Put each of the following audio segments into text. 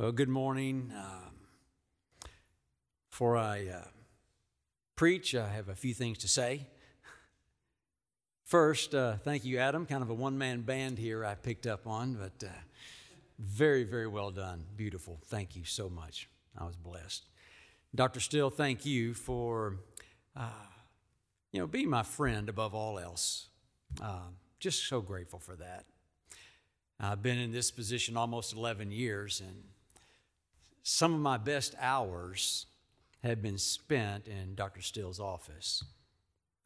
Well, good morning. Um, before I uh, preach, I have a few things to say. First, uh, thank you, Adam. Kind of a one man band here I picked up on, but uh, very, very well done. Beautiful. Thank you so much. I was blessed. Dr. Still, thank you for, uh, you know, being my friend above all else. Uh, just so grateful for that. I've been in this position almost 11 years, and some of my best hours have been spent in Dr. Still's office,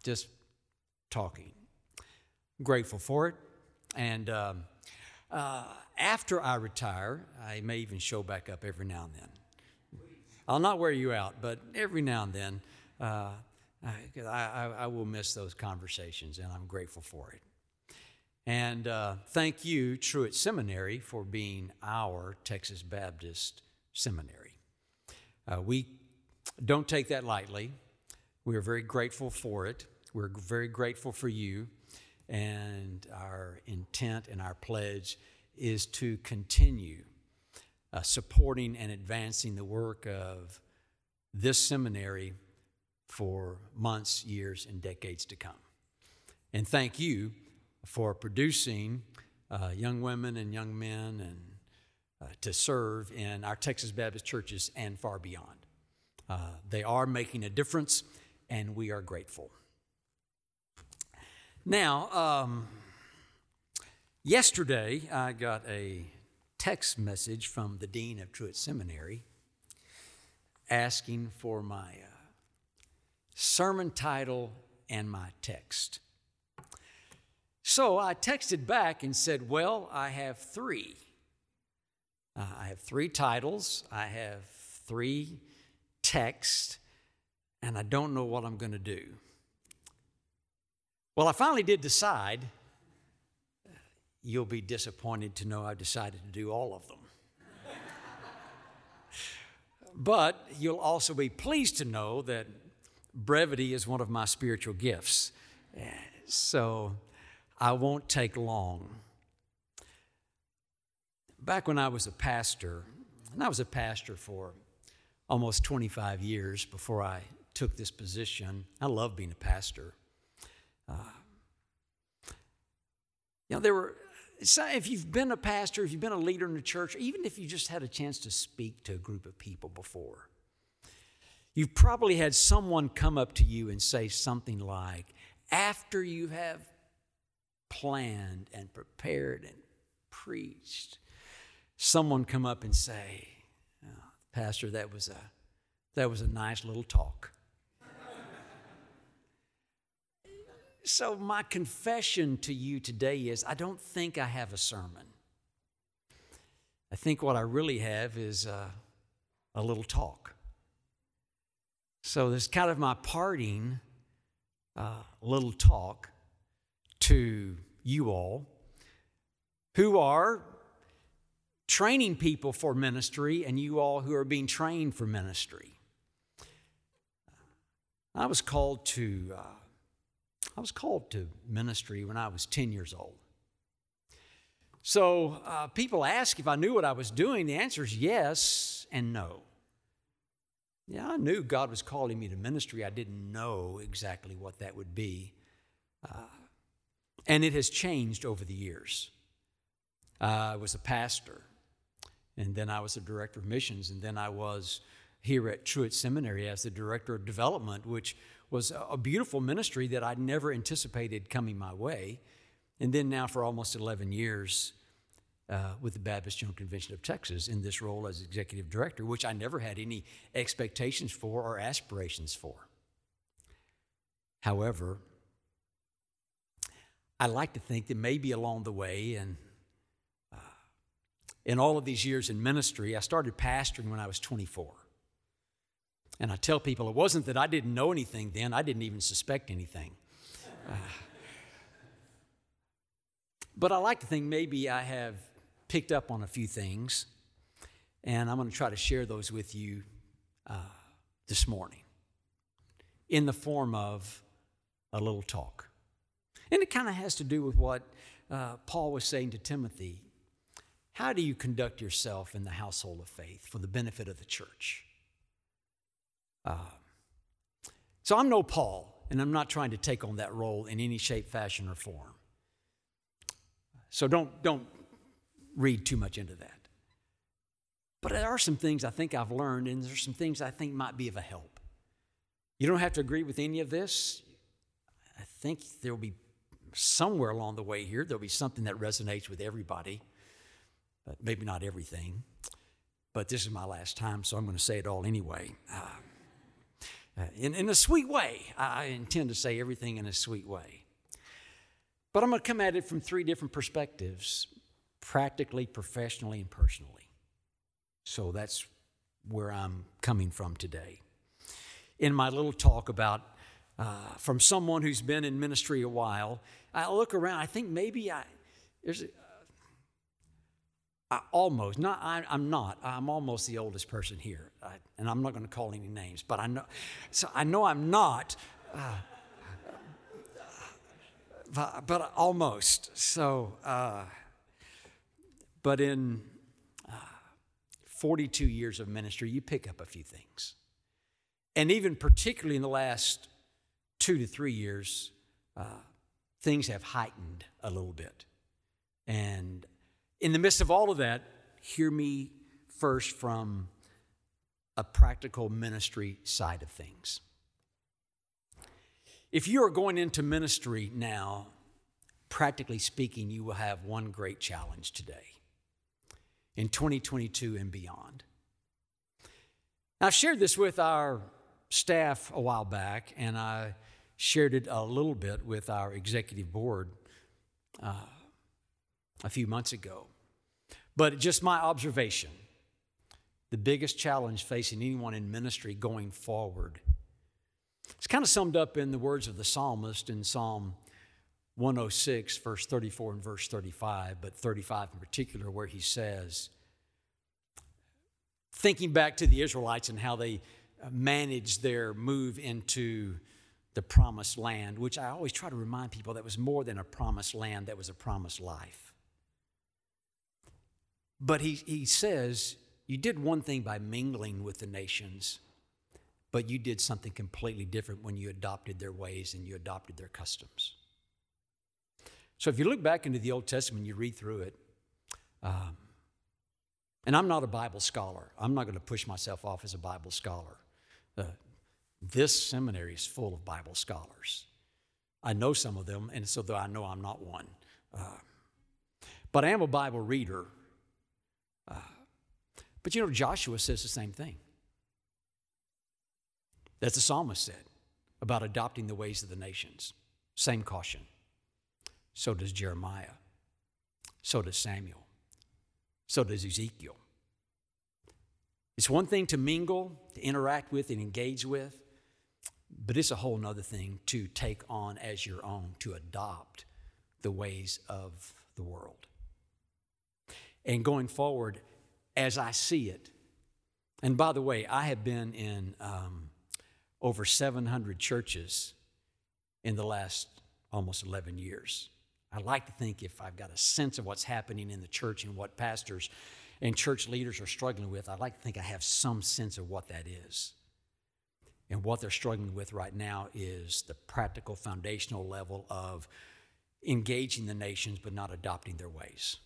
just talking. Grateful for it. And um, uh, after I retire, I may even show back up every now and then. I'll not wear you out, but every now and then, uh, I, I, I will miss those conversations, and I'm grateful for it. And uh, thank you, Truett Seminary, for being our Texas Baptist seminary. Uh, we don't take that lightly. We are very grateful for it. We're very grateful for you. And our intent and our pledge is to continue uh, supporting and advancing the work of this seminary for months, years, and decades to come. And thank you for producing uh, young women and young men and uh, to serve in our Texas Baptist churches and far beyond. Uh, they are making a difference, and we are grateful. Now, um, yesterday I got a text message from the dean of Truett Seminary asking for my uh, sermon title and my text. So I texted back and said, Well, I have three. Uh, I have three titles, I have three texts, and I don't know what I'm going to do. Well, I finally did decide. You'll be disappointed to know I decided to do all of them. but you'll also be pleased to know that brevity is one of my spiritual gifts. So I won't take long. Back when I was a pastor, and I was a pastor for almost 25 years before I took this position. I love being a pastor. Uh, you know, there were, if you've been a pastor, if you've been a leader in the church, even if you just had a chance to speak to a group of people before, you've probably had someone come up to you and say something like, after you have planned and prepared and preached, someone come up and say, oh, Pastor, that was a, that was a nice little talk. so, my confession to you today is I don't think I have a sermon. I think what I really have is a, a little talk. So, this kind of my parting uh, little talk to you all who are training people for ministry and you all who are being trained for ministry. I was called to uh, I was called to ministry when I was 10 years old. So uh, people ask if I knew what I was doing. The answer is yes and no. Yeah, I knew God was calling me to ministry. I didn't know exactly what that would be. Uh, and it has changed over the years. Uh, I was a pastor, and then I was a director of missions, and then I was here at Truett Seminary as the director of development, which was a beautiful ministry that I never anticipated coming my way. And then now for almost 11 years uh, with the Baptist General Convention of Texas in this role as executive director, which I never had any expectations for or aspirations for. However, I like to think that maybe along the way, and in all of these years in ministry, I started pastoring when I was 24. And I tell people it wasn't that I didn't know anything then, I didn't even suspect anything. Uh, but I like to think maybe I have picked up on a few things, and I'm going to try to share those with you uh, this morning in the form of a little talk. And it kind of has to do with what uh, Paul was saying to Timothy how do you conduct yourself in the household of faith for the benefit of the church? Uh, so I'm no Paul, and I'm not trying to take on that role in any shape, fashion, or form. So don't, don't read too much into that. But there are some things I think I've learned, and there's some things I think might be of a help. You don't have to agree with any of this. I think there will be somewhere along the way here, there'll be something that resonates with everybody, but maybe not everything. But this is my last time, so I'm going to say it all anyway. Uh, uh, in, in a sweet way. I intend to say everything in a sweet way. But I'm going to come at it from three different perspectives practically, professionally, and personally. So that's where I'm coming from today. In my little talk about uh, from someone who's been in ministry a while, I look around, I think maybe I, there's, I almost, not, I, am not, I'm almost the oldest person here. I, and I'm not going to call any names, but I know, so I know I'm not, uh, but, but, almost. So, uh, but in uh, 42 years of ministry, you pick up a few things. And even particularly in the last two to three years, uh, things have heightened a little bit. And in the midst of all of that, hear me first from a practical ministry side of things. If you are going into ministry now, practically speaking, you will have one great challenge today in 2022 and beyond. I've shared this with our staff a while back, and I shared it a little bit with our executive board uh, a few months ago. But just my observation the biggest challenge facing anyone in ministry going forward. It's kind of summed up in the words of the psalmist in Psalm 106, verse 34 and verse 35, but 35 in particular, where he says, thinking back to the Israelites and how they uh, managed their move into the promised land, which I always try to remind people that was more than a promised land, that was a promised life. But he, he says, You did one thing by mingling with the nations, but you did something completely different when you adopted their ways and you adopted their customs. So if you look back into the Old Testament, you read through it, um, and I'm not a Bible scholar. I'm not going to push myself off as a Bible scholar. Uh, this seminary is full of Bible scholars. I know some of them, and so though I know I'm not one. Uh, but I am a Bible reader, but you know, Joshua says the same thing. That's the psalmist said about adopting the ways of the nations. Same caution. So does Jeremiah. So does Samuel. So does Ezekiel. It's one thing to mingle, to interact with, and engage with, but it's a whole other thing to take on as your own, to adopt the ways of the world. And going forward, as I see it, and by the way, I have been in um, over 700 churches in the last almost 11 years. I like to think if I've got a sense of what's happening in the church and what pastors and church leaders are struggling with, I like to think I have some sense of what that is. And what they're struggling with right now is the practical foundational level of engaging the nations but not adopting their ways.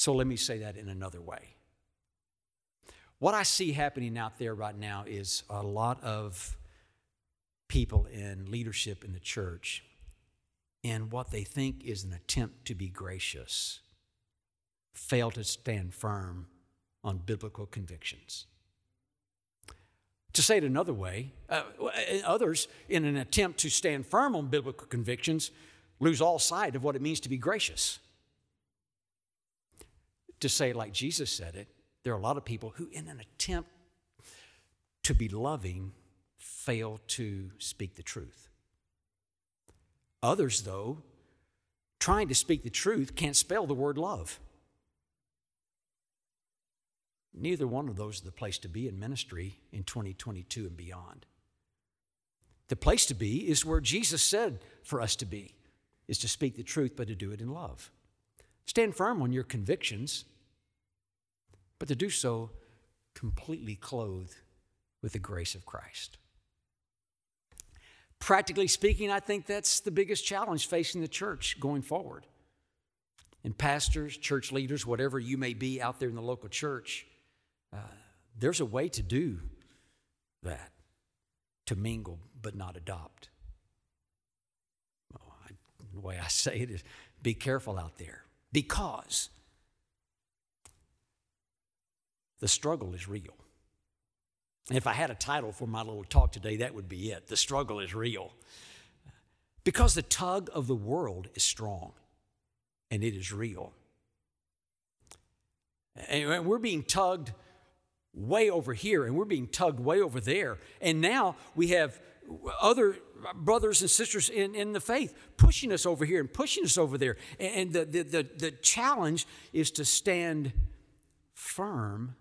So let me say that in another way. What I see happening out there right now is a lot of people in leadership in the church and what they think is an attempt to be gracious fail to stand firm on biblical convictions. To say it another way, uh, others, in an attempt to stand firm on biblical convictions, lose all sight of what it means to be gracious to say like Jesus said it, there are a lot of people who, in an attempt to be loving, fail to speak the truth. Others, though, trying to speak the truth, can't spell the word love. Neither one of those is the place to be in ministry in 2022 and beyond. The place to be is where Jesus said for us to be, is to speak the truth, but to do it in love. Stand firm on your convictions, but to do so completely clothed with the grace of Christ. Practically speaking, I think that's the biggest challenge facing the church going forward. And pastors, church leaders, whatever you may be out there in the local church, uh, there's a way to do that, to mingle but not adopt. I, the way I say it is be careful out there because the struggle is real. If I had a title for my little talk today, that would be it. The struggle is real. Because the tug of the world is strong and it is real. And we're being tugged way over here and we're being tugged way over there. And now we have other brothers and sisters in, in the faith pushing us over here and pushing us over there. And the, the, the, the challenge is to stand firm,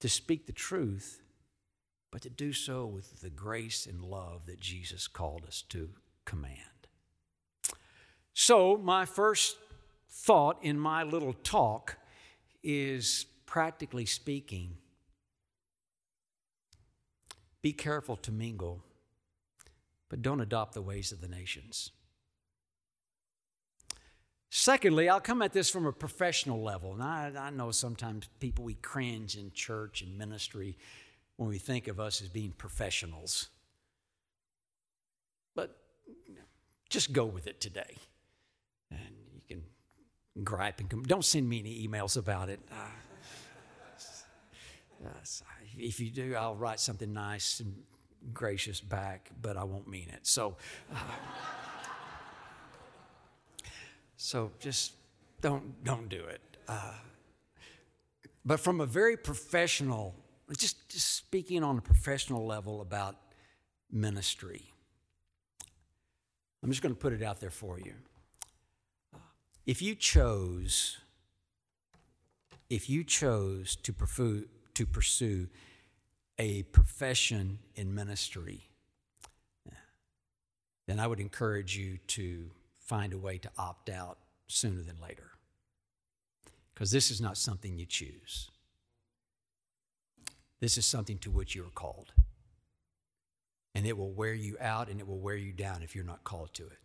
to speak the truth, but to do so with the grace and love that Jesus called us to command. So, my first thought in my little talk is practically speaking, be careful to mingle, but don't adopt the ways of the nations. Secondly, I'll come at this from a professional level. And I, I, know sometimes people, we cringe in church and ministry when we think of us as being professionals. But just go with it today. And you can gripe and come. Don't send me any emails about it. Uh, if you do, I'll write something nice and gracious back, but I won't mean it. So, uh, so just don't don't do it. Uh, but from a very professional, just, just speaking on a professional level about ministry, I'm just going to put it out there for you. If you chose, if you chose to pursue, to pursue a profession in ministry, then I would encourage you to find a way to opt out sooner than later. Because this is not something you choose. This is something to which you are called. And it will wear you out and it will wear you down if you're not called to it.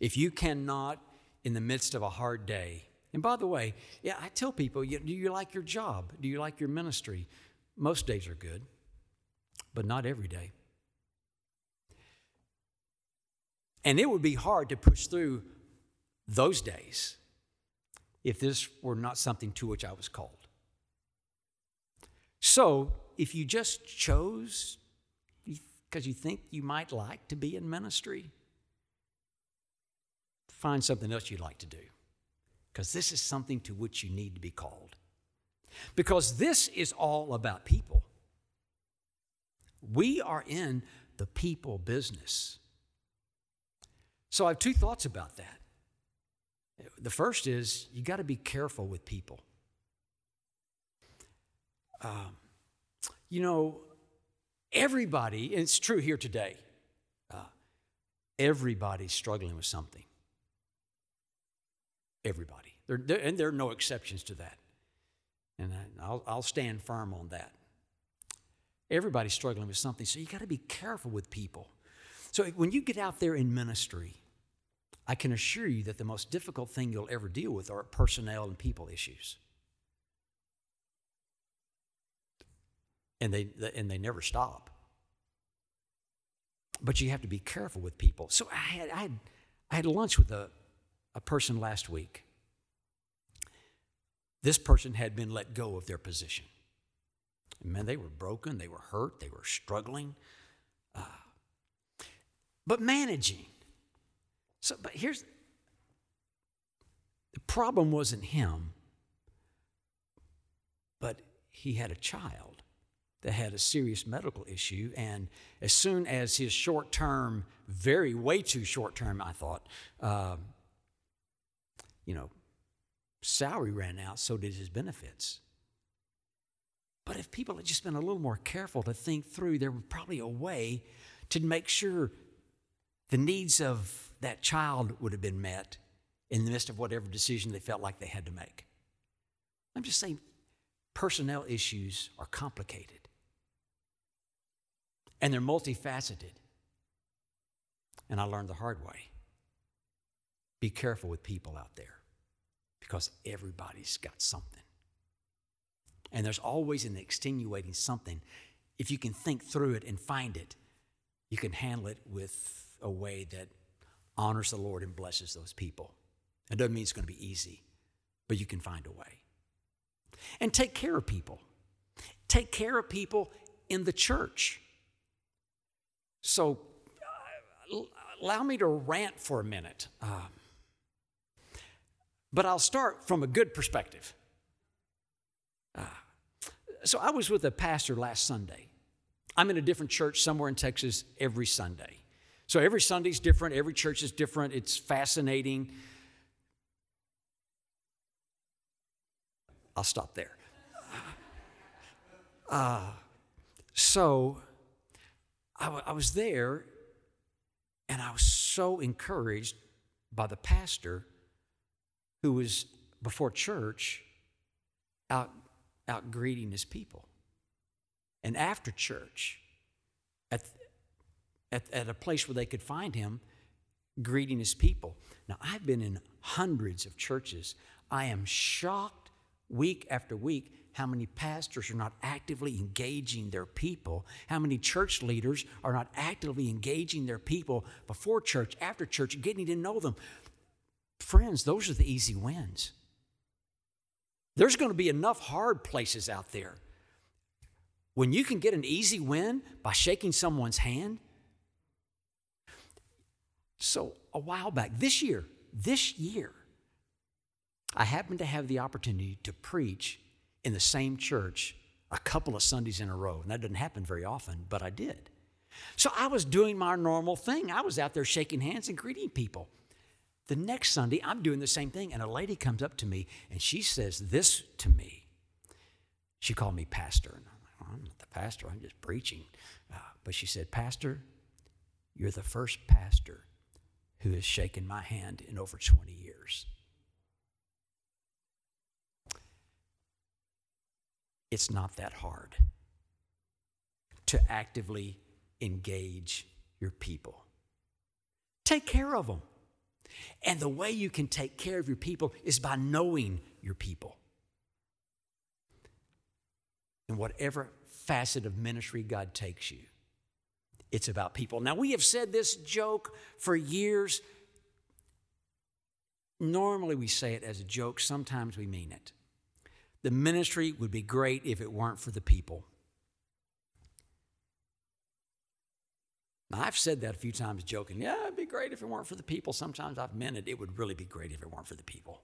If you cannot, in the midst of a hard day, and by the way, yeah, I tell people, do you like your job? Do you like your ministry? Most days are good, but not every day. And it would be hard to push through those days if this were not something to which I was called. So, if you just chose because you think you might like to be in ministry, find something else you'd like to do because this is something to which you need to be called. Because this is all about people. We are in the people business. So I have two thoughts about that. The first is you got to be careful with people. Um, you know, everybody, and it's true here today, uh, everybody's struggling with something. Everybody. And there are no exceptions to that. And I'll, I'll stand firm on that. Everybody's struggling with something, so you got to be careful with people. So when you get out there in ministry, I can assure you that the most difficult thing you'll ever deal with are personnel and people issues. And they, and they never stop. But you have to be careful with people. So I had, I had, I had lunch with a, a person last week this person had been let go of their position. And man, they were broken, they were hurt, they were struggling. Uh, but managing. So, but here's the problem wasn't him, but he had a child that had a serious medical issue. And as soon as his short term, very, way too short term, I thought, um, you know, salary ran out, so did his benefits. But if people had just been a little more careful to think through, there was probably a way to make sure the needs of that child would have been met in the midst of whatever decision they felt like they had to make. I'm just saying, personnel issues are complicated and they're multifaceted. And I learned the hard way. Be careful with people out there because everybody's got something. And there's always an extenuating something. If you can think through it and find it, you can handle it with a way that honors the Lord and blesses those people. It doesn't mean it's going to be easy, but you can find a way. And take care of people. Take care of people in the church. So, uh, allow me to rant for a minute. Uh, but I'll start from a good perspective. Uh, so, I was with a pastor last Sunday. I'm in a different church somewhere in Texas every Sunday. So, every Sunday's different, every church is different. It's fascinating. I'll stop there. Uh, so, I, w- I was there and I was so encouraged by the pastor who was before church out, out greeting his people. And after church, at, at, at a place where they could find him, greeting his people. Now, I've been in hundreds of churches. I am shocked week after week how many pastors are not actively engaging their people, how many church leaders are not actively engaging their people before church, after church, getting to know them. Friends, those are the easy wins. There's going to be enough hard places out there. When you can get an easy win by shaking someone's hand. So, a while back, this year, this year, I happened to have the opportunity to preach in the same church a couple of Sundays in a row. And that doesn't happen very often, but I did. So I was doing my normal thing. I was out there shaking hands and greeting people. The next Sunday, I'm doing the same thing, and a lady comes up to me and she says this to me. She called me pastor, and I'm like, well, I'm not the pastor, I'm just preaching. Uh, but she said, Pastor, you're the first pastor who has shaken my hand in over 20 years. it's not that hard to actively engage your people. Take care of them. And the way you can take care of your people is by knowing your people. In whatever facet of ministry God takes you, it's about people. Now, we have said this joke for years. Normally, we say it as a joke, sometimes we mean it. The ministry would be great if it weren't for the people. Now, I've said that a few times joking. Yeah, it'd be great if it weren't for the people. Sometimes I've meant it. It would really be great if it weren't for the people.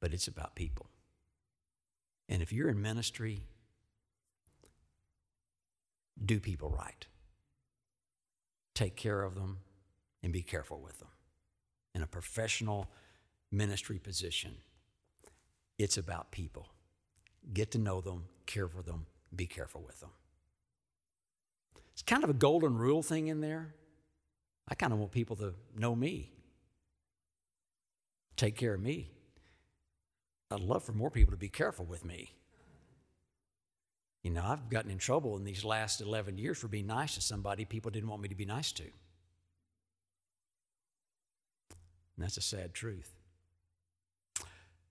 But it's about people. And if you're in ministry, do people right. Take care of them and be careful with them. In a professional ministry position, it's about people. Get to know them, care for them, be careful with them. It's kind of a golden rule thing in there. I kind of want people to know me, take care of me. I'd love for more people to be careful with me. You know, I've gotten in trouble in these last 11 years for being nice to somebody people didn't want me to be nice to. And that's a sad truth.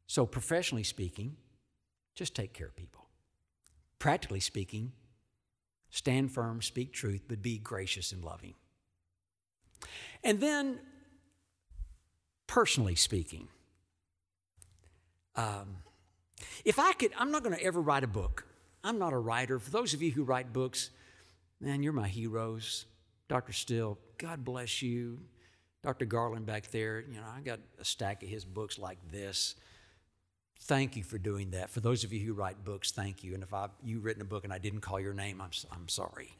So, professionally speaking, just take care of people. Practically speaking, stand firm, speak truth, but be gracious and loving. And then, personally speaking, um, if I could, I'm not going to ever write a book. I'm not a writer. For those of you who write books, man, you're my heroes. Dr. Still, God bless you. Dr. Garland back there, you know, I got a stack of his books like this. Thank you for doing that. For those of you who write books, thank you. And if I, you've written a book and I didn't call your name, I'm, I'm sorry.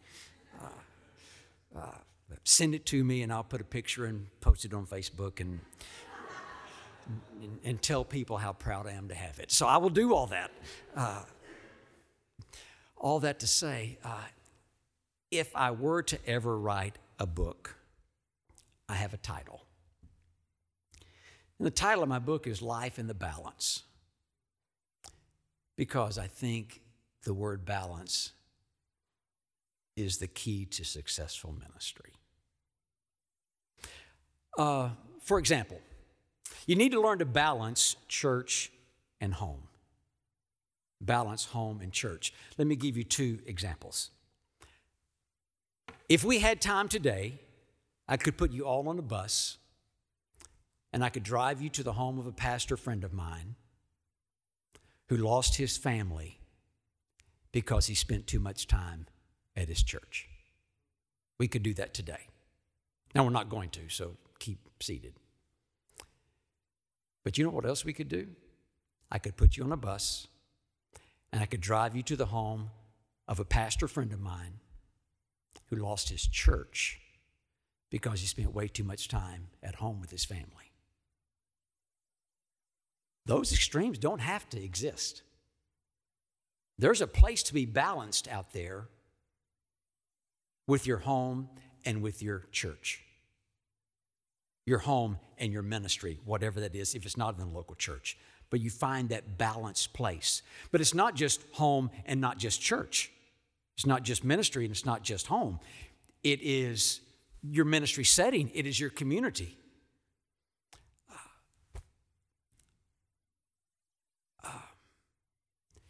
Uh, uh, send it to me and I'll put a picture and post it on Facebook and, and, and, tell people how proud I am to have it. So I will do all that. Uh, all that to say, uh, if I were to ever write a book, I have a title. And the title of my book is Life in the Balance because I think the word balance is the key to successful ministry. Uh, for example, you need to learn to balance church and home. Balance home and church. Let me give you two examples. If we had time today, I could put you all on a bus and I could drive you to the home of a pastor friend of mine who lost his family because he spent too much time at his church. We could do that today. Now, we're not going to, so keep seated. But you know what else we could do? I could put you on a bus and I could drive you to the home of a pastor friend of mine who lost his church because he spent way too much time at home with his family. Those extremes don't have to exist. There's a place to be balanced out there with your home and with your church. Your home and your ministry, whatever that is, if it's not in the local church. But you find that balanced place. But it's not just home and not just church. It's not just ministry and it's not just home. It is your ministry setting, it is your community.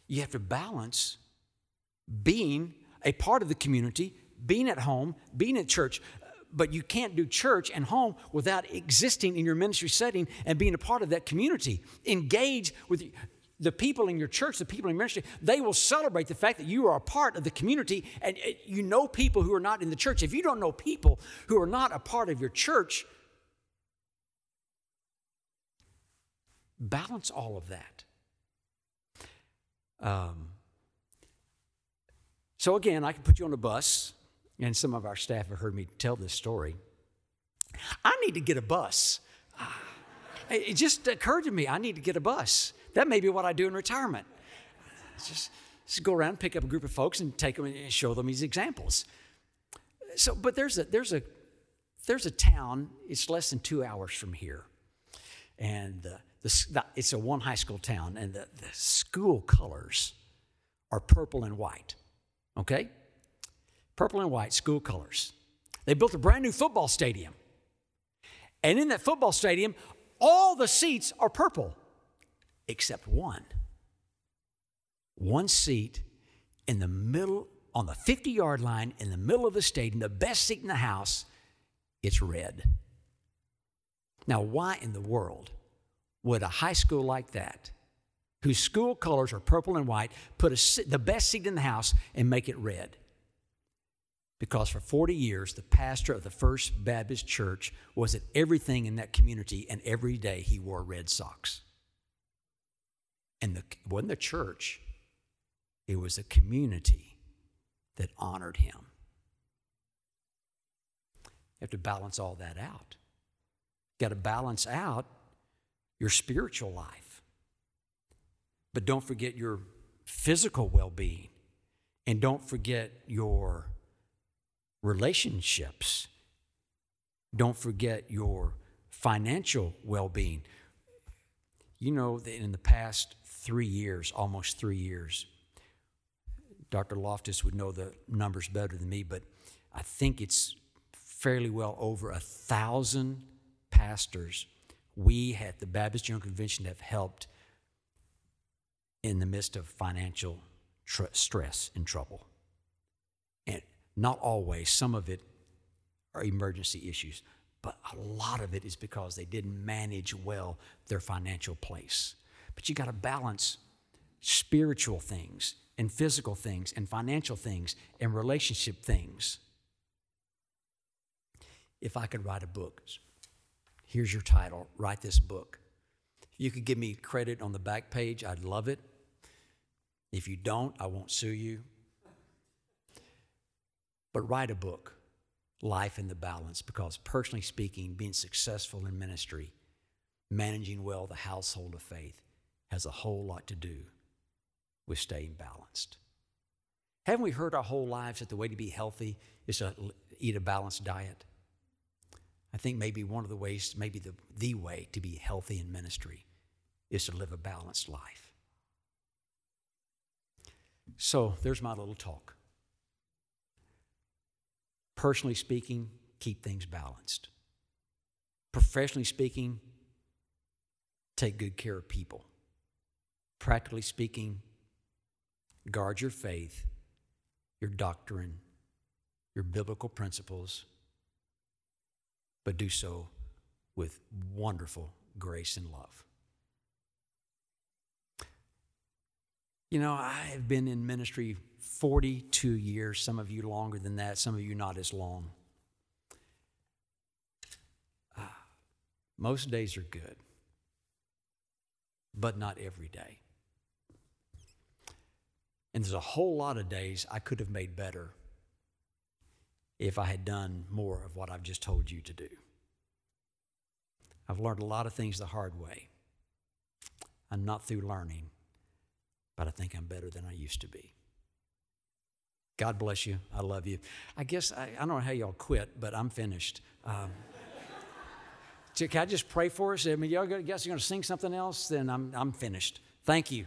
You have to balance being a part of the community, being at home, being at church. But you can't do church and home without existing in your ministry setting and being a part of that community. Engage with the people in your church, the people in ministry. They will celebrate the fact that you are a part of the community and uh, you know people who are not in the church. If you don't know people who are not a part of your church, balance all of that. Um, so, again, I can put you on a bus, and some of our staff have heard me tell this story. I need to get a bus. It just occurred to me, I need to get a bus. That may be what I do in retirement. Just, just go around, and pick up a group of folks, and take them and show them these examples. So, but there's a there's a there's a town. It's less than two hours from here, and uh, the, it's a one high school town, and the, the school colors are purple and white. Okay? Purple and white school colors. They built a brand new football stadium. And in that football stadium, all the seats are purple except one. One seat in the middle, on the 50 yard line, in the middle of the stadium, the best seat in the house, it's red. Now, why in the world would a high school like that, whose school colors are purple and white, put a, the best seat in the house and make it red? Because for 40 years, the pastor of the First Baptist Church was at everything in that community, and every day he wore red socks. And the, it wasn't the church, it was a community that honored him. You have to balance all that out. You got to balance out your spiritual life. But don't forget your physical well being. And don't forget your relationships. Don't forget your financial well being. You know that in the past three years, almost three years, Dr. Loftus would know the numbers better than me, but I think it's fairly well over a thousand pastors we at the Baptist General Convention have helped in the midst of financial tr- stress and trouble. And not always, some of it are emergency issues, but a lot of it is because they didn't manage well their financial place. But you got to balance spiritual things and physical things and financial things and relationship things. If I could write a book, Here's your title. Write this book. If you could give me credit on the back page, I'd love it. If you don't, I won't sue you. But write a book, Life in the Balance, because personally speaking, being successful in ministry, managing well the household of faith, has a whole lot to do with staying balanced. Haven't we heard our whole lives that the way to be healthy is to eat a balanced diet? I think maybe one of the ways, maybe the, the way to be healthy in ministry is to live a balanced life. So there's my little talk. Personally speaking, keep things balanced. Professionally speaking, take good care of people. Practically speaking, guard your faith, your doctrine, your biblical principles, but do so with wonderful grace and love. You know, I have been in ministry 42 years, some of you longer than that, some of you not as long. Uh, most days are good, but not every day. And there's a whole lot of days I could have made better if I had done more of what I've just told you to do. I've learned a lot of things the hard way. I'm not through learning but I think I'm better than I used to be. God bless you. I love you. I guess I, I don't know how y'all quit, but I'm finished. Um, can I just pray for us? I mean, y'all guess you're going to sing something else? Then I'm, I'm finished. Thank you.